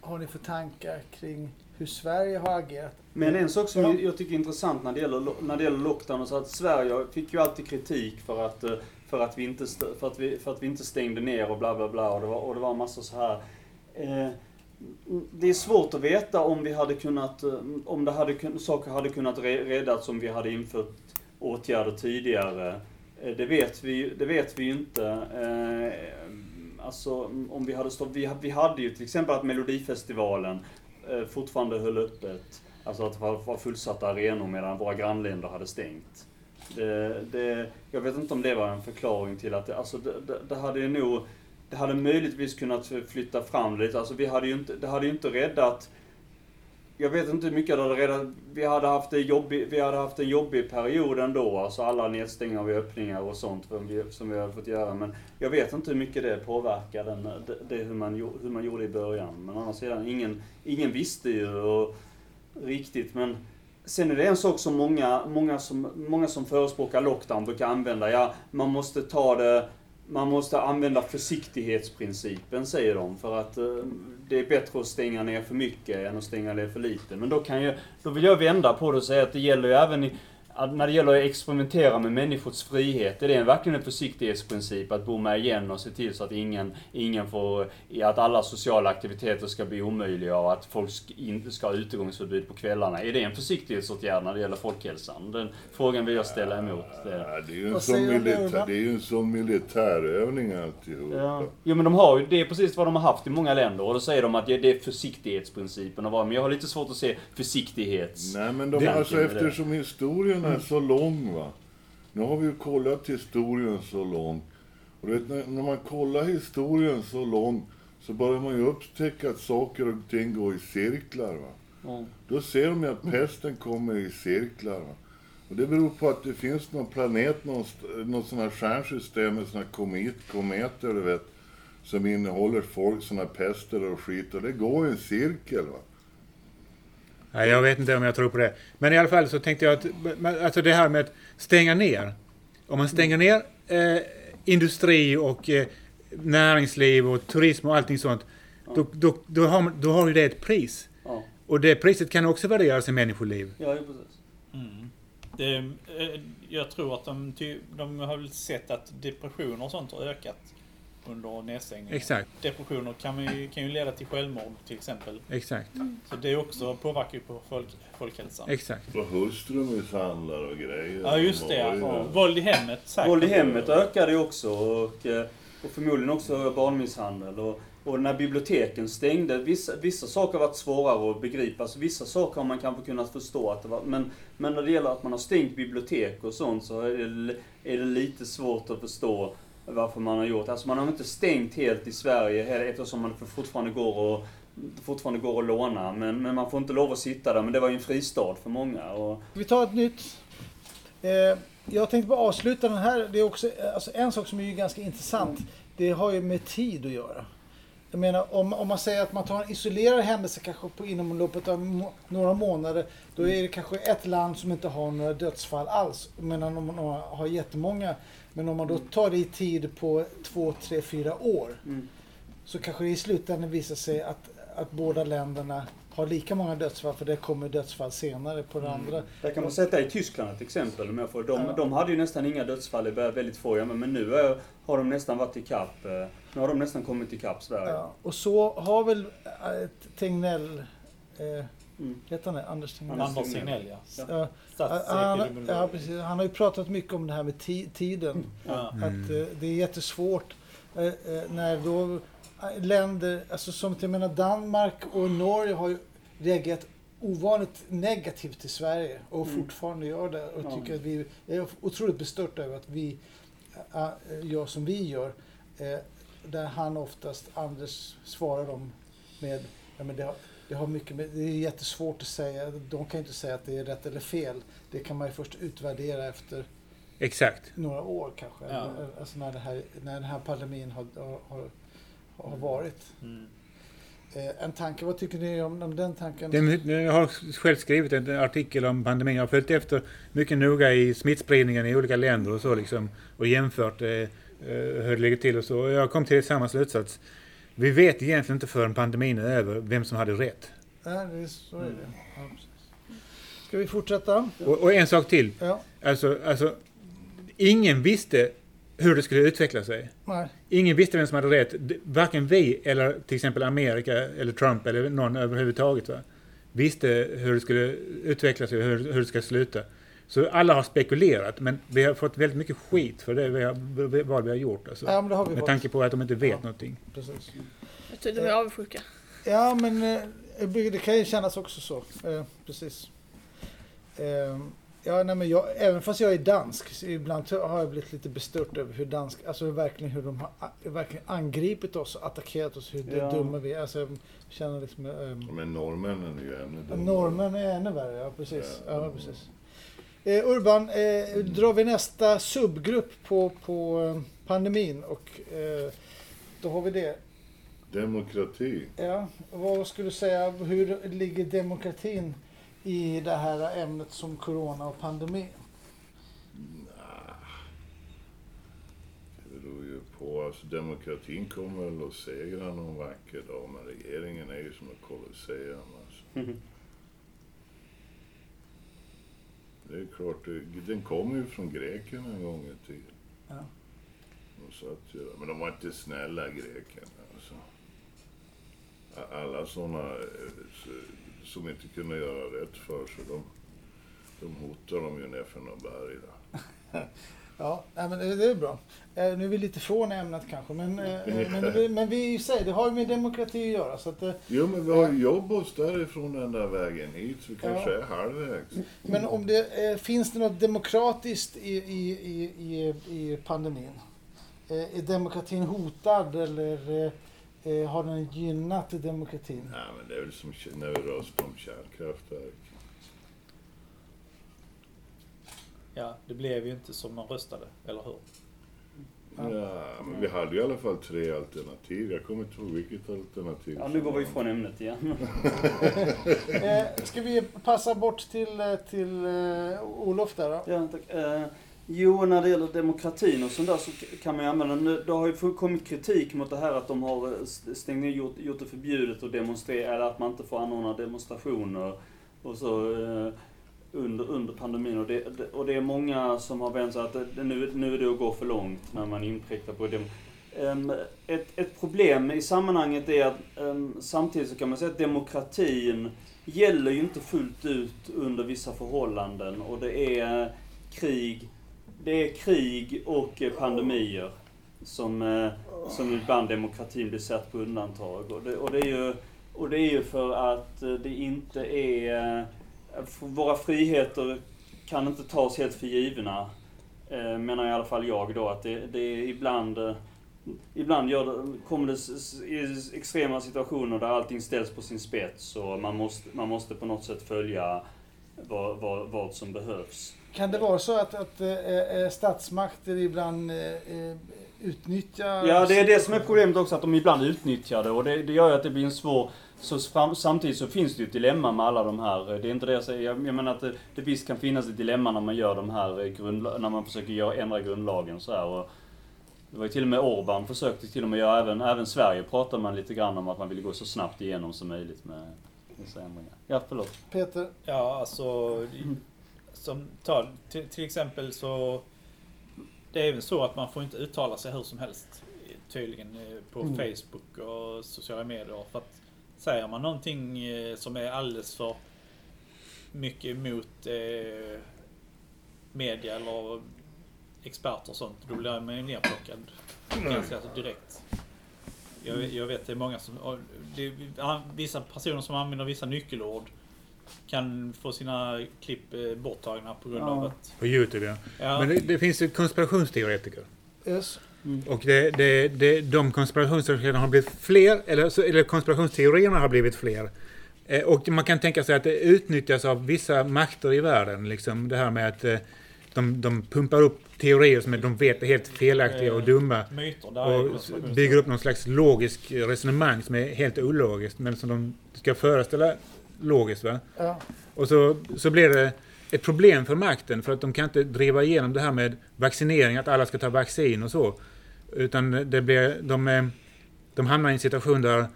har ni för tankar kring hur Sverige har agerat? Men en sak som Ja. jag tycker är intressant när det gäller, när det gäller lockdown och så att Sverige fick ju alltid kritik för att, eh, för att, vi, inte, för att, vi, för att vi inte stängde ner och bla bla bla och det var, och det var massor så här. Eh, det är svårt att veta om vi hade kunnat, eh, om det hade, saker hade kunnat räddats om vi hade infört åtgärder tidigare. Det vet vi, det vet vi inte. Alltså om vi hade stått, vi, vi hade ju till exempel att Melodifestivalen fortfarande höll öppet. Alltså att det var, fullsatta arenor medan våra grannländer hade stängt. Det, det, jag vet inte om det var en förklaring till att det, alltså det, det, det hade ju nog, det hade möjligtvis kunnat flytta fram lite. Alltså vi hade ju inte, det hade ju inte räddat jag vet inte hur mycket det hade räddat. Vi hade haft en jobbig, vi hade haft en jobbig period ändå. Alltså alla nedstängningar och öppningar och sånt som vi, som vi hade fått göra. Men jag vet inte hur mycket det påverkade det, det hur, man, hur man gjorde i början. Men å andra sidan, ingen, ingen visste ju och, riktigt. Men sen är det en sak som många, många, som, många som förespråkar lockdown brukar använda. Ja, man måste ta det man måste använda försiktighetsprincipen, säger de. För att eh, det är bättre att stänga ner för mycket än att stänga ner för lite. Men då, kan jag, då vill jag vända på det och säga att det gäller ju även i, att när det gäller att experimentera med människors frihet, är det verkligen en försiktighetsprincip att bomma igen och se till så att ingen, ingen får, att alla sociala aktiviteter ska bli omöjliga och att folk inte ska ha utegångsförbud på kvällarna. Är det en försiktighetsåtgärd när det gäller folkhälsan? Den frågan vill jag ställa emot. Det. Ja, det är ju en sån militär, det är en sån militärövning alltihop. Ja. Jo men de har ju, det är precis vad de har haft i många länder och då säger de att det är försiktighetsprincipen och vad, men jag har lite svårt att se försiktighets... Nej men de, Det- alltså eftersom historien är så lång va. Nu har vi ju kollat historien så långt. Och du vet, när, när man kollar historien så långt så börjar man ju upptäcka att saker och ting går i cirklar va. Ja. Då ser de ju att pesten kommer i cirklar va. Och det beror på att det finns någon planet, något sånt här stjärnsystem med såna komet, kometer du vet. som innehåller folk såna pester och skit och det går i en cirkel. Va? Nej, jag vet inte om jag tror på det. Men i alla fall så tänkte jag att alltså det här med att stänga ner. Om man stänger ner eh, industri och eh, näringsliv och turism och allting sånt. Då, då, då, har, då har ju det ett pris. Ja, Och det priset kan också värderas i människoliv. ja precis. Mm. Det, eh, jag tror att de, de har väl sett att depressioner och sånt har ökat under nedstängningen. Exakt, Depressioner kan ju, kan ju leda till självmord till exempel. exakt, Så det också påverkar ju på folk, folkhälsan. exakt. Och hustrumisshandlar och grejer. Ja just det ja. Ja. Våld i hemmet säkert. Våld i hemmet ökade ju också och, eh, och förmodligen också barnmisshandel. Och, och när biblioteken stängde, vissa, vissa saker har varit svårare att begripa. Så vissa saker har man kanske kunnat förstå. Att det var, men, men när det gäller att man har stängt bibliotek och sånt så är det, är det lite svårt att förstå varför man har gjort. Alltså man har inte stängt helt i Sverige eh, eftersom man fortfarande går och fortfarande går att låna, men, men man får inte lov att sitta där. Men det var ju en fristad för många. Och, Vi tar ett nytt. Eh, jag tänkte bara avsluta den här. Det är också eh, alltså en sak som är ju ganska intressant. Det har ju med tid att göra. Jag menar om, om man säger att man tar en isolerad händelse kanske på inom loppet av må, några månader. Då är det kanske ett land som inte har några dödsfall alls. Medan om man har jättemånga. Men om man då tar det i tid på två, tre, fyra år. mm. Så kanske det i slutändan visar sig att, att båda länderna har lika många dödsfall. För det kommer dödsfall senare på det andra. Där kan man sätta i Tyskland ett exempel. Om jag får. De, Ja. de hade ju nästan inga dödsfall, det började väldigt få, men men nu är, har de nästan varit i kapp. eh, Nu har de nästan kommit i kapp Sverige. Ja, och så har väl eh, Tegnell, eh, Mm. heter han det? Anders Tegnell? Anders Anders Signell ja. Ja. Han, ja, precis. han har ju pratat mycket om det här med ti- tiden. Ja. Att eh, det är jättesvårt eh, eh, när då eh, länder, alltså som jag menar Danmark och Norge har ju reagerat ovanligt negativt till Sverige och Mm. fortfarande gör det och Ja. tycker att vi är otroligt bestörta över att vi äh, gör som vi gör. Där han oftast, Anders, svarar dem med ja, men det, har, det, har mycket med, det är jättesvårt att säga, de kan inte säga att det är rätt eller fel. Det kan man ju först utvärdera efter Exakt. några år kanske. Ja. Alltså när, det här, när den här pandemin har, har, har varit. Mm. Eh, en tanke, vad tycker ni om, om den tanken? Det- Jag har själv skrivit en artikel om pandemin. Jag har följt efter mycket noga i smittspridningen i olika länder och så liksom. Och jämfört eh, eh, hur det ligger till och så. Jag kom till samma slutsats. Vi vet egentligen inte förrän pandemin är över vem som hade rätt. Nej, det är, så är det. Ja. Ska vi fortsätta? Och, och en sak till. Ja, Alltså, alltså, ingen visste hur det skulle utveckla sig. nej. Ingen visste vem som hade rätt. Varken vi eller till exempel Amerika eller Trump eller någon överhuvudtaget va? visste hur det skulle utveckla sig och hur, hur det ska sluta. Så alla har spekulerat, men vi har fått väldigt mycket skit för det vi har, vad vi har gjort. Alltså. Ja, men det har vi Med tanke på att de inte vet Ja. någonting. Precis. Jag tror de är avundsjuka. Ja, men eh, det kan ju kännas också så. Eh, precis. Eh, ja, nej, men jag, även fast jag är dansk, så ibland så har jag blivit lite bestört över hur dansk, alltså verkligen hur de har verkligen angripit oss och attackerat oss, hur Ja. dumma vi är. Alltså, jag känner liksom... Eh, Men norrmännen är ju ännu dummare. Norrmän är ännu värre, ja precis. Ja. Ja, precis. Eh, Urban, eh, drar vi nästa subgrupp på, på eh, pandemin och eh, då har vi det. Demokrati. Ja, vad skulle du säga, hur ligger demokratin i det här ämnet som corona och pandemi? Det beror ju på. Alltså, demokratin kommer väl att segra någon vacker dag, men regeringen är ju som ett kolosseum. Alltså. Det är klart, den kommer ju från grekerna en gång i tiden. Ja. De satt ju där. Men de var inte snälla grekerna. Alltså. Alla sådana som inte kunde göra rätt för sig, de, de hotar de ju ner för några berg. Ja, nej, men det är bra. Eh, nu är vi lite från ämnet kanske, men, eh, eh, men, men vi säger det har ju med demokrati att göra. Så att, eh, Jo, men vi har ju jobb oss därifrån den där vägen hit, så vi kanske Ja. är halvvägs. Men om det, finns det något demokratiskt i, i, i, i, pandemin? Är demokratin hotad eller har den gynnat demokratin? Nej, men det är väl som när vi röstar om kärnkraftverk. Ja, det blev ju inte som man röstade, eller hur? Ja. Men vi hade i alla fall tre alternativ. Jag kommer inte ihåg vilket alternativ. Ja, nu går vi ifrån ämnet igen. Eh, ska vi passa bort till, eh, till eh, Olof där då? Ja, tack. Eh, jo, när det gäller demokratin och sånt där så kan man ju använda nu, Det har ju kommit kritik mot det här att de har stängt ner, gjort, gjort det förbjudet att demonstrera, eller att man inte får anordna demonstrationer och så eh, under, under pandemin. Och det, det- och det är många som har vänt sig att det, nu, nu är det att gå för långt när man inkräktar på dem. Ehm, um, ett, ett problem i sammanhanget är att um, samtidigt så kan man säga att demokratin gäller ju inte fullt ut under vissa förhållanden och det är krig, det är krig och pandemier som, uh, som ibland demokratin blir satt på undantag. Och det, och det, är, ju, och det är ju för att eh, det inte är... Våra friheter kan inte tas helt för givna. Eh, menar i alla fall jag då, att det, det är ibland... eh, Ibland gör det, kommer det i extrema situationer där allting ställs på sin spets och man måste, man måste på något sätt följa vad, vad, vad som behövs. Kan det vara så att, att eh, eh statsmakter ibland eh, eh utnyttjar... Ja, det är det som är problemet också, att de ibland utnyttjar det och det, det gör ju att det blir en svår... Så sam- samtidigt så finns det ju ett dilemma med alla de här, det är inte det jag säger, jag, jag menar att det, det visst kan finnas ett dilemma när man gör de här grundla- när man försöker göra, ändra grundlagen så här. Och det var ju till och med Orban försökte till och med göra, även, även Sverige pratade man lite grann om att man ville gå så snabbt igenom som möjligt med dessa ändringar. Ja, förlåt. Peter? Ja, alltså... Som, ta, till, till exempel så... Det är väl så att man får inte uttala sig hur som helst. Tydligen eh, på Mm. Facebook och sociala medier. För att säger man någonting eh, som är alldeles för mycket emot eh, media eller experter och sånt, då blir man ju nerplockad ganska direkt. Jag, jag vet det är många som... Det, ja, vissa personer som använder vissa nyckelord kan få sina klipp eh, borttagna på grund av Ja. att... På Youtube ja. Ja, Men det, det finns ju konspirationsteoretiker. Yes. Och det, det, det, de konspirationsteorierna har blivit fler, eller, eller konspirationsteorierna har blivit fler. Eh, Och man kan tänka sig att det utnyttjas av vissa makter i världen. Liksom det här med att eh, de, de pumpar upp teorier som de vet är helt felaktiga och dumma. myter Och bygger upp någon slags logisk resonemang som är helt ologiskt. Men som de ska föreställa logiskt. Va? Ja. Och så, så blir det ett problem för makten för att de kan inte driva igenom det här med vaccinering, att alla ska ta vaccin och så. Utan det blir, de, de hamnar i en situation där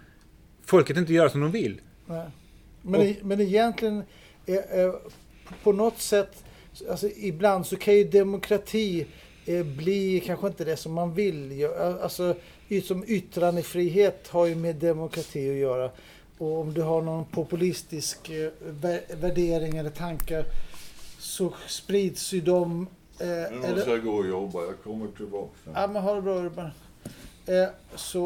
folket inte gör som de vill. Nej. Men, e- men egentligen, eh, eh, på något sätt, alltså ibland så kan ju demokrati eh, bli kanske inte det som man vill. Alltså, som yttrandefrihet har ju med demokrati att göra. Och om du har någon populistisk eh, vä- värdering eller tankar så sprids ju de... Eh, Nu eller, måste jag gå och jobba. Jag kommer tillbaka. Ja, men ha det bra Urban. Eh, så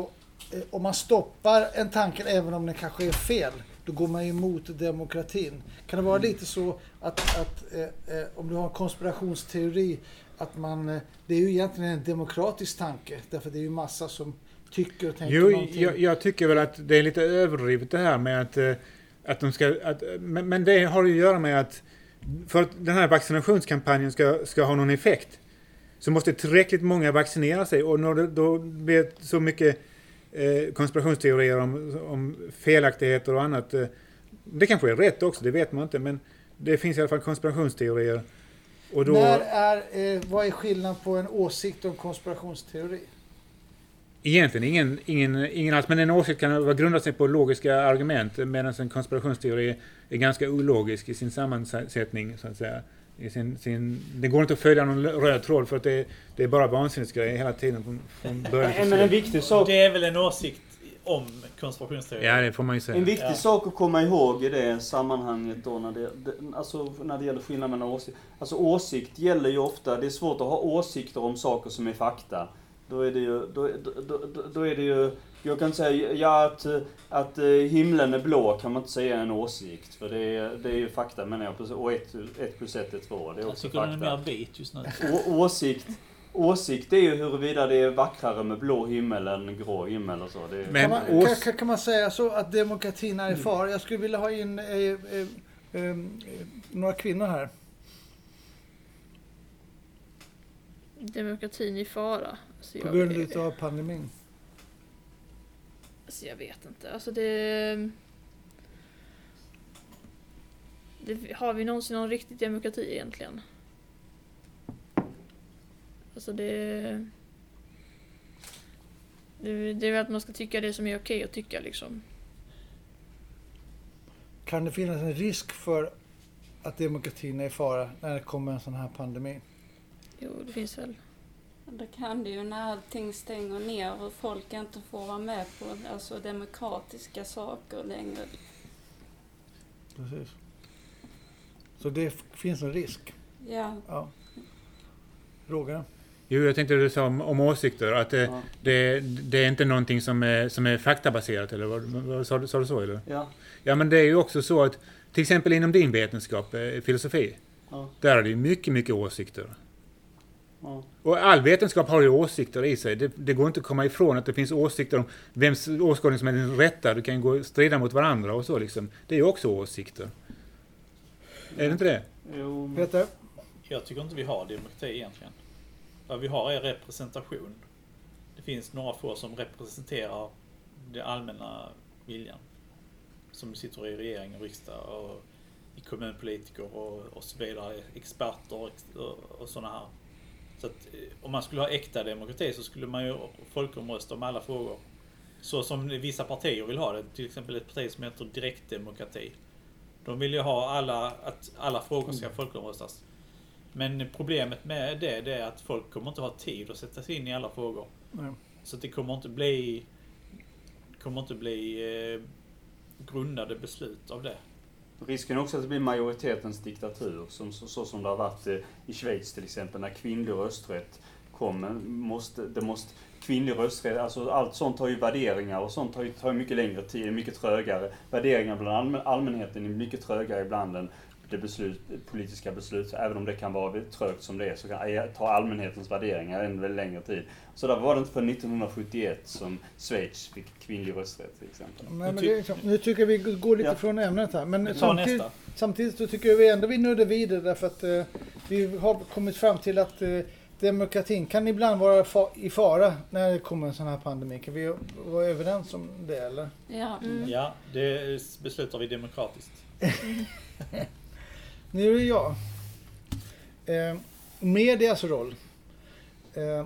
eh, om man stoppar en tanke även om den kanske är fel, då går man ju emot demokratin. Kan det vara lite så att, att eh, eh, om du har en konspirationsteori, att man, eh, det är ju egentligen en demokratisk tanke, därför det är ju massa som tycker och tänker Jo, någonting. jag, jag tycker väl att det är lite överdrivet det här med att, eh, att de ska... Att, men, men det har ju att göra med att för att den här vaccinationskampanjen ska, ska ha någon effekt så måste tillräckligt många vaccinera sig och när det då blir så mycket eh, konspirationsteorier om, om felaktigheter och annat. Eh, det kanske är rätt också, det vet man inte, men det finns i alla fall konspirationsteorier. Och då, När är, eh, vad är skillnaden på en åsikt och en konspirationsteori? Egentligen ingen, ingen, ingen alls, men en åsikt kan vara- grunda sig på logiska argument medan en konspirationsteori är ganska ologisk i sin sammansättning, så att säga. I sin, sin, det går inte att följa någon röd tråd för att det, det är bara vansinnesgrejer hela tiden från, från början till Men en viktig sak Det är väl en åsikt om konspirationsteorier. Ja, det får man ju säga. En viktig Ja. sak att komma ihåg i det sammanhanget då när det, det, alltså när det gäller skillnaden mellan åsikt. Alltså åsikt gäller ju ofta, det är svårt att ha åsikter om saker som är fakta. Då är det ju, då, då, då, då är det ju, jag kan säga, ja att, att eh, himlen är blå kan man inte säga är en åsikt. För det är, det är ju fakta menar jag. Och ett, ett plus ett är två, det är Jag också tycker den är fakta. mer vit just nu. Å, åsikt, åsikt är ju huruvida det är vackrare med blå himmel än grå himmel och så. Det är, Men kan, man, ås- kan, kan, kan man säga så att demokratin är i fara? Jag skulle vilja ha in eh, eh, eh, några kvinnor här. Demokratin i fara. Alltså På jag, grund utav pandemin. Alltså jag vet inte. Alltså det... det har vi någonsin någon riktig demokrati egentligen? Alltså det... Det, det är väl att man ska tycka det som är okej att tycka liksom. Kan det finnas en risk för att demokratin är i fara när det kommer en sån här pandemi? Jo, det finns väl. Det kan det ju när allting stänger ner och folk inte får vara med på alltså, demokratiska saker längre. Precis. Så det finns en risk. Ja, Ja. Roger? Jo, jag tänkte du sa om, om åsikter, att det, Ja. det, det är inte någonting som är, som är faktabaserat, eller vad, vad, sa, du, sa du så? Eller? Ja. Ja, men det är ju också så att, till exempel inom din vetenskap, eh, filosofi, Ja. där är det ju mycket, mycket åsikter. Ja. Och all vetenskap har ju åsikter i sig. Det, det går inte att komma ifrån att det finns åsikter om vems åskådning som är den rätta. Du kan gå och strida mot varandra och så liksom. Det är ju också åsikter. Är det inte det? Jo. Peter? Jag tycker inte vi har demokrati egentligen. Vad vi har är representation. Det finns några få som representerar den allmänna viljan. Som sitter i regering och riksdag och i kommunpolitiker och, och så vidare, experter och, och, och sådana här. Så att eh, om man skulle ha äkta demokrati så skulle man ju folkomrösta om alla frågor. Så som vissa partier vill ha det. Till exempel ett parti som heter direktdemokrati. De vill ju ha alla, att alla frågor ska folkomröstas. Men problemet med det, det är att folk kommer inte ha tid att sätta sig in i alla frågor. Nej. Så det kommer inte bli kommer inte bli eh, grundade beslut av det. Risken är också att det blir majoritetens diktatur, som, så, så som det har varit eh, i Schweiz till exempel, när kvinnlig rösträtt kommer. Måste, det måste, kvinnlig rösträtt, alltså allt sånt har ju värderingar och sånt tar ju, tar ju mycket längre tid, är mycket trögare. Värderingar bland allmänheten är mycket trögare ibland än det beslut, politiska beslut. Även om det kan vara trögt som det är så kan, tar allmänhetens värderingar en väldigt längre tid. Så där var det inte för 1971 som Schweiz fick kvinnlig rösträtt till exempel. Nej, men liksom, nu tycker vi går lite Ja. från ämnet här. Men samtidigt, samtidigt så tycker jag vi ändå vi nuddar vidare därför att eh, vi har kommit fram till att eh, demokratin kan ibland vara fa- i fara när det kommer en sån här pandemi. Kan vi vara överens om det eller? ja. Mm. Ja, det beslutar vi demokratiskt. Nu är det jag. Eh, medias roll. Eh,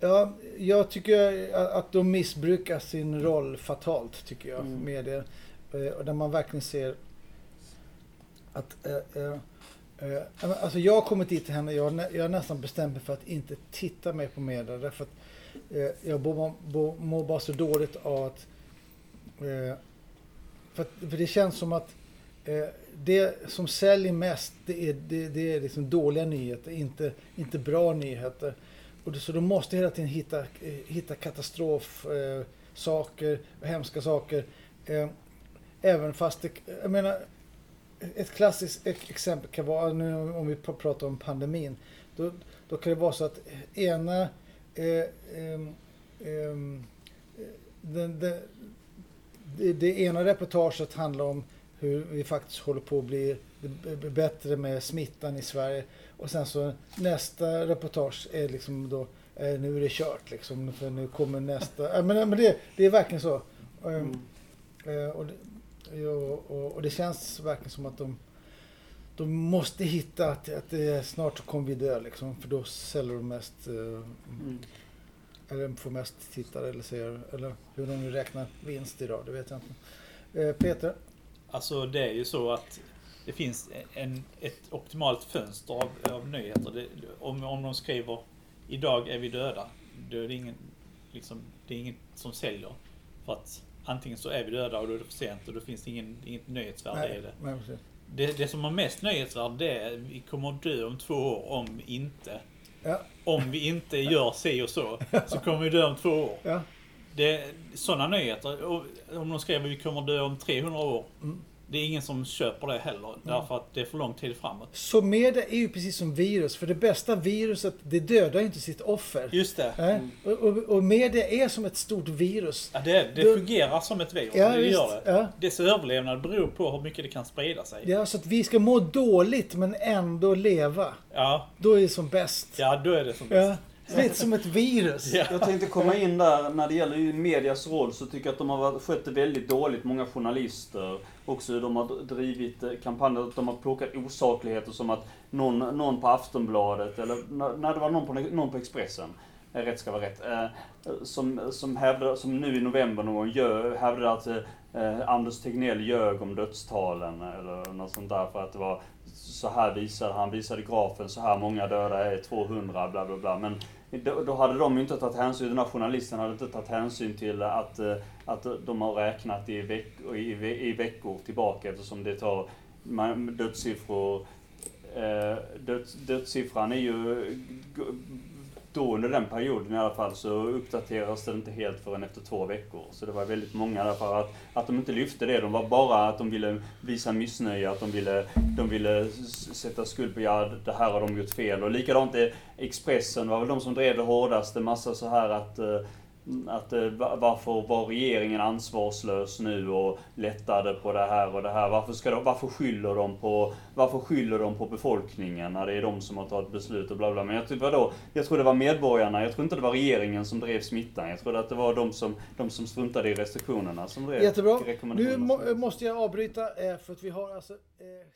ja, jag tycker att- de missbrukar sin roll fatalt, tycker jag, Mm. medier. Eh, där man verkligen ser att... Eh, eh, eh, alltså jag har kommit dit till henne, jag jag har nästan bestämt mig för att inte titta mer på medier. Därför att eh, jag mår, bara så dåligt av att... Eh, för, att för det känns som att Eh, Eh, det som säljer mest det är, det, det är liksom dåliga nyheter, inte, inte bra nyheter. Och det, så de måste hela tiden hitta, eh, hitta katastrofsaker, eh, hemska saker. Eh, även fast det, jag menar, ett klassiskt e- exempel kan vara, nu om vi pratar om pandemin, då, då kan det vara så att ena eh, eh den, den, det, det ena reportaget handlar om hur vi faktiskt håller på att bli bättre med smittan i Sverige. Och sen så nästa reportage är liksom då, eh, nu är det kört liksom, för nu kommer nästa. Men men det, det är verkligen så. Ehm, eh, och, det, ja, och, och det känns verkligen som att de, de måste hitta att, att det snart kommer vi dö liksom, för då säljer de mest, eh, Mm. eller får mest tittare eller ser eller hur de nu räknar vinst idag, det vet jag inte. Peter? Alltså det är ju så att det finns en, ett optimalt fönster av, av nyheter. Det, om, om de skriver idag är vi döda, då är det ingen, liksom, det är inget som säljer. För att antingen så är vi döda och då är det för sent och då finns det ingen, inget nyhetsvärde i det. nej, det. Det som har mest nyhetsvärde det är vi kommer att dö om två år om inte. Ja. Om vi inte gör si och så, så kommer vi dö om två år. Ja. Det, sådana nyheter, om de skriver att vi kommer dö om 300 år, Mm. det är ingen som köper det heller. Därför att det är för lång tid framåt. Så media är ju precis som virus, för det bästa viruset, det dödar ju inte sitt offer. Just det. Nej? Och, och, och media är som ett stort virus. Ja, det, det Då- fungerar som ett virus. Ja, det visst. gör det. Ja. Dess överlevnad beror på hur mycket det kan sprida sig. Ja, så att vi ska må dåligt men ändå leva. Ja, Då är det som bäst. ja då är det som Ja. Lite som ett virus. Ja. Jag tänkte komma in där när det gäller medias roll så tycker jag att de har skött det väldigt dåligt, många journalister. Också hur de har drivit eh, kampanjer, att de har plockat osakligheter som att någon, någon på Aftonbladet, eller när när det var någon på, någon på Expressen, eh, rätt ska vara rätt, eh, som, som, hävdade, som nu i november någon gång hävdade att eh, Anders Tegnell ljög om dödstalen eller något sånt där för att det var så här visade han, visade grafen, så här många döda är 200, bla bla bla. Men då, då hade de ju inte tagit hänsyn, den här journalisten hade inte tagit hänsyn till att, eh, att de har räknat i, veck, i, ve- i veckor tillbaka eftersom det tar man- dödssiffror eh, döds, dödssiffran är ju då under den perioden i alla fall så uppdateras det inte helt förrän efter två veckor. Så det var väldigt många därför att, att de inte lyfte det. De var bara att de ville visa missnöje, att de ville, de ville sätta skuld på ja, det här har de gjort fel. Och likadant i Expressen var väl de som drev det hårdaste. Massa så här att eh, att eh, va- varför var regeringen ansvarslös nu och lättade på det här och det här? Varför, ska de, varför, skyller de på, varför skyller de på befolkningen när det är de som har tagit beslut och bla bla. Men jag tror, vadå? jag tror det var medborgarna, jag tror inte det var regeringen som drev smittan. Jag tror att det var de som, de som struntade i restriktionerna som drev Jättebra. Nu rekommendationerna. må, måste jag avbryta eh, för att vi har alltså... Eh,